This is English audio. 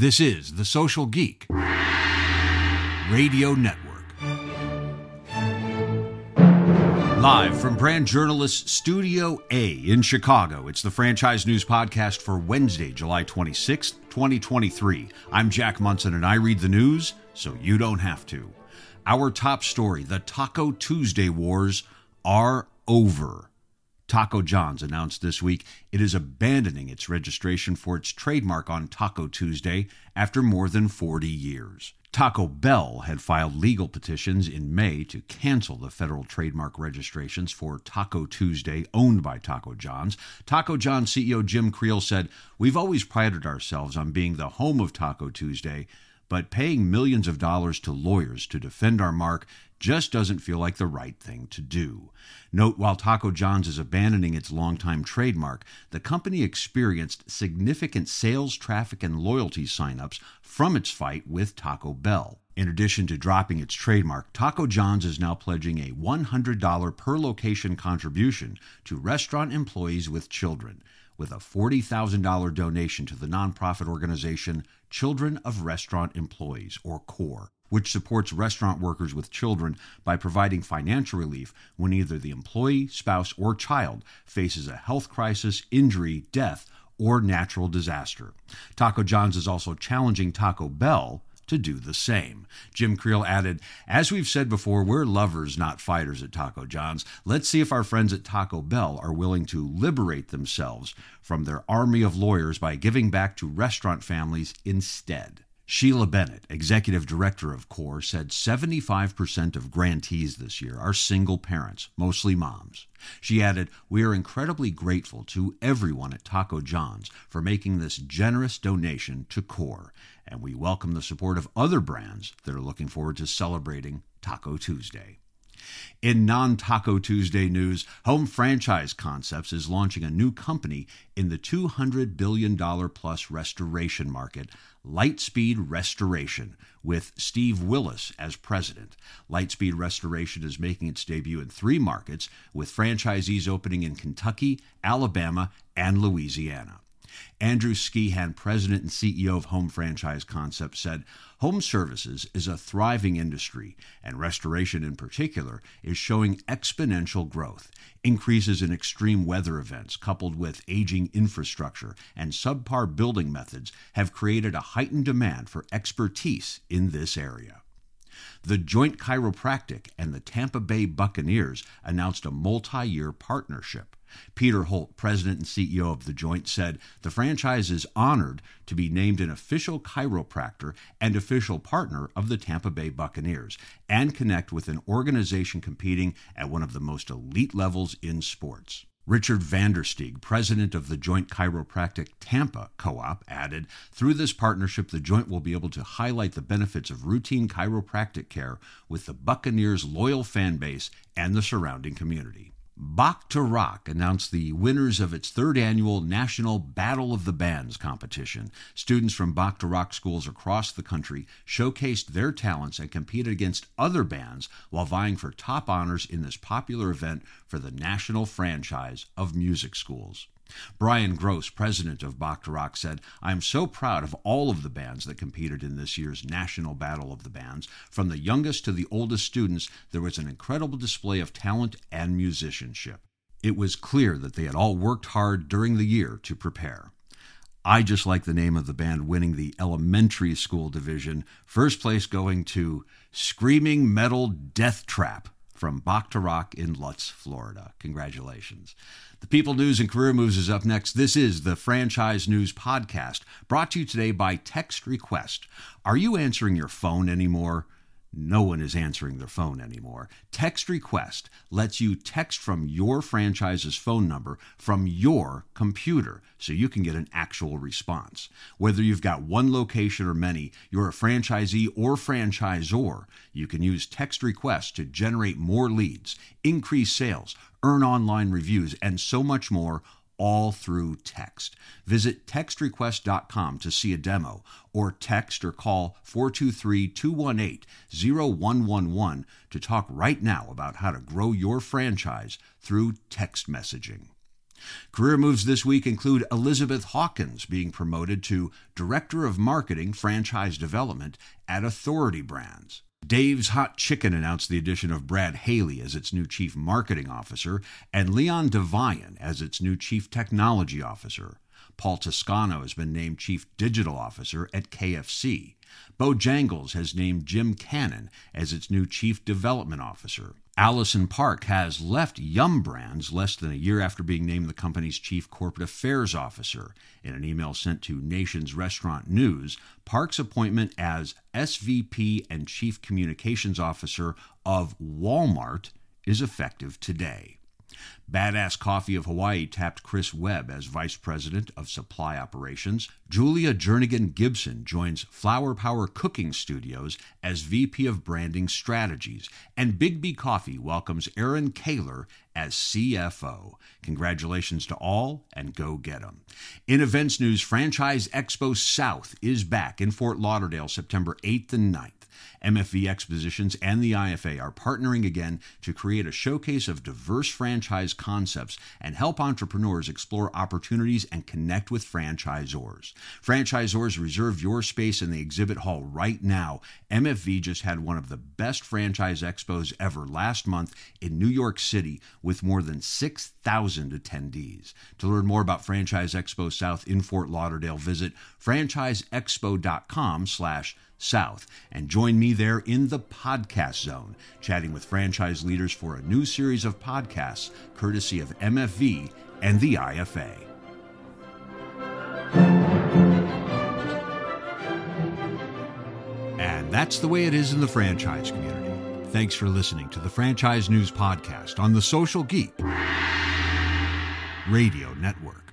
This is The Social Geek Radio Network. Live from Brand Journalist Studio A in Chicago, it's the Franchise News Podcast for Wednesday, July 26th, 2023. I'm Jack Monson and I read the news so you don't have to. Our top story the Taco Tuesday Wars are over. Taco John's announced this week it is abandoning its registration for its trademark on Taco Tuesday after more than 40 years. Taco Bell had filed legal petitions in May to cancel the federal trademark registrations for Taco Tuesday, owned by Taco John's. Taco John CEO Jim Creel said, We've always prided ourselves on being the home of Taco Tuesday, but paying millions of dollars to lawyers to defend our mark just doesn't feel like the right thing to do. Note while Taco John's is abandoning its longtime trademark, the company experienced significant sales, traffic, and loyalty signups from its fight with Taco Bell. In addition to dropping its trademark, Taco John's is now pledging a $100 per location contribution to restaurant employees with children, with a $40,000 donation to the nonprofit organization Children of Restaurant Employees, or CORE which supports restaurant workers with children by providing financial relief when either the employee, spouse, or child faces a health crisis, injury, death, or natural disaster. Taco John's is also challenging Taco Bell to do the same. Jim Creel added, As we've said before, we're lovers, not fighters at Taco John's. Let's see if our friends at Taco Bell are willing to liberate themselves from their army of lawyers by giving back to restaurant families instead. Sheila Bennett, executive director of CORE, said 75% of grantees this year are single parents, mostly moms. She added, We are incredibly grateful to everyone at Taco John's for making this generous donation to CORE, and we welcome the support of other brands that are looking forward to celebrating Taco Tuesday. In non Taco Tuesday news, Home Franchise Concepts is launching a new company in the $200 billion plus restoration market, Lightspeed Restoration, with Steve Willis as president. Lightspeed Restoration is making its debut in three markets, with franchisees opening in Kentucky, Alabama, and Louisiana. Andrew Skehan, president and CEO of Home Franchise Concepts, said home services is a thriving industry, and restoration in particular is showing exponential growth. Increases in extreme weather events, coupled with aging infrastructure and subpar building methods, have created a heightened demand for expertise in this area. The Joint Chiropractic and the Tampa Bay Buccaneers announced a multi year partnership. Peter Holt, president and CEO of The Joint, said the franchise is honored to be named an official chiropractor and official partner of the Tampa Bay Buccaneers and connect with an organization competing at one of the most elite levels in sports. Richard Vandersteeg, president of the Joint Chiropractic Tampa Co op, added Through this partnership, the Joint will be able to highlight the benefits of routine chiropractic care with the Buccaneers' loyal fan base and the surrounding community. Bach to Rock announced the winners of its third annual National Battle of the Bands competition. Students from Bach to Rock schools across the country showcased their talents and competed against other bands while vying for top honors in this popular event for the national franchise of music schools. Brian Gross, president of Bach to Rock, said, I'm so proud of all of the bands that competed in this year's National Battle of the Bands. From the youngest to the oldest students, there was an incredible display of talent and musicianship. It was clear that they had all worked hard during the year to prepare. I just like the name of the band winning the elementary school division. First place going to Screaming Metal Death Trap from Bach to Rock in Lutz, Florida. Congratulations. The People News and Career Moves is up next. This is the Franchise News Podcast, brought to you today by Text Request. Are you answering your phone anymore? No one is answering their phone anymore. Text Request lets you text from your franchise's phone number from your computer so you can get an actual response. Whether you've got one location or many, you're a franchisee or franchisor, you can use Text Request to generate more leads, increase sales, earn online reviews, and so much more all through text. Visit textrequest.com to see a demo or text or call 423 218 0111 to talk right now about how to grow your franchise through text messaging. Career moves this week include Elizabeth Hawkins being promoted to Director of Marketing Franchise Development at Authority Brands. Dave's Hot Chicken announced the addition of Brad Haley as its new Chief Marketing Officer and Leon Devian as its new Chief Technology Officer. Paul Toscano has been named Chief Digital Officer at KFC. Bojangles has named Jim Cannon as its new Chief Development Officer. Allison Park has left Yum Brands less than a year after being named the company's Chief Corporate Affairs Officer. In an email sent to Nation's Restaurant News, Park's appointment as SVP and Chief Communications Officer of Walmart is effective today. Badass Coffee of Hawaii tapped Chris Webb as Vice President of Supply Operations. Julia Jernigan Gibson joins Flower Power Cooking Studios as VP of Branding Strategies. And Biggby Coffee welcomes Aaron Kaler as CFO. Congratulations to all and go get 'em. In events news, Franchise Expo South is back in Fort Lauderdale September 8th and 9th. MFV Expositions and the IFA are partnering again to create a showcase of diverse franchise concepts and help entrepreneurs explore opportunities and connect with franchisors. Franchisors reserve your space in the exhibit hall right now. MFV just had one of the best franchise expos ever last month in New York City with more than 6,000 attendees. To learn more about Franchise Expo South in Fort Lauderdale, visit franchiseexpo.com slash South and join me there in the podcast zone, chatting with franchise leaders for a new series of podcasts courtesy of MFV and the IFA. And that's the way it is in the franchise community. Thanks for listening to the Franchise News Podcast on the Social Geek Radio Network.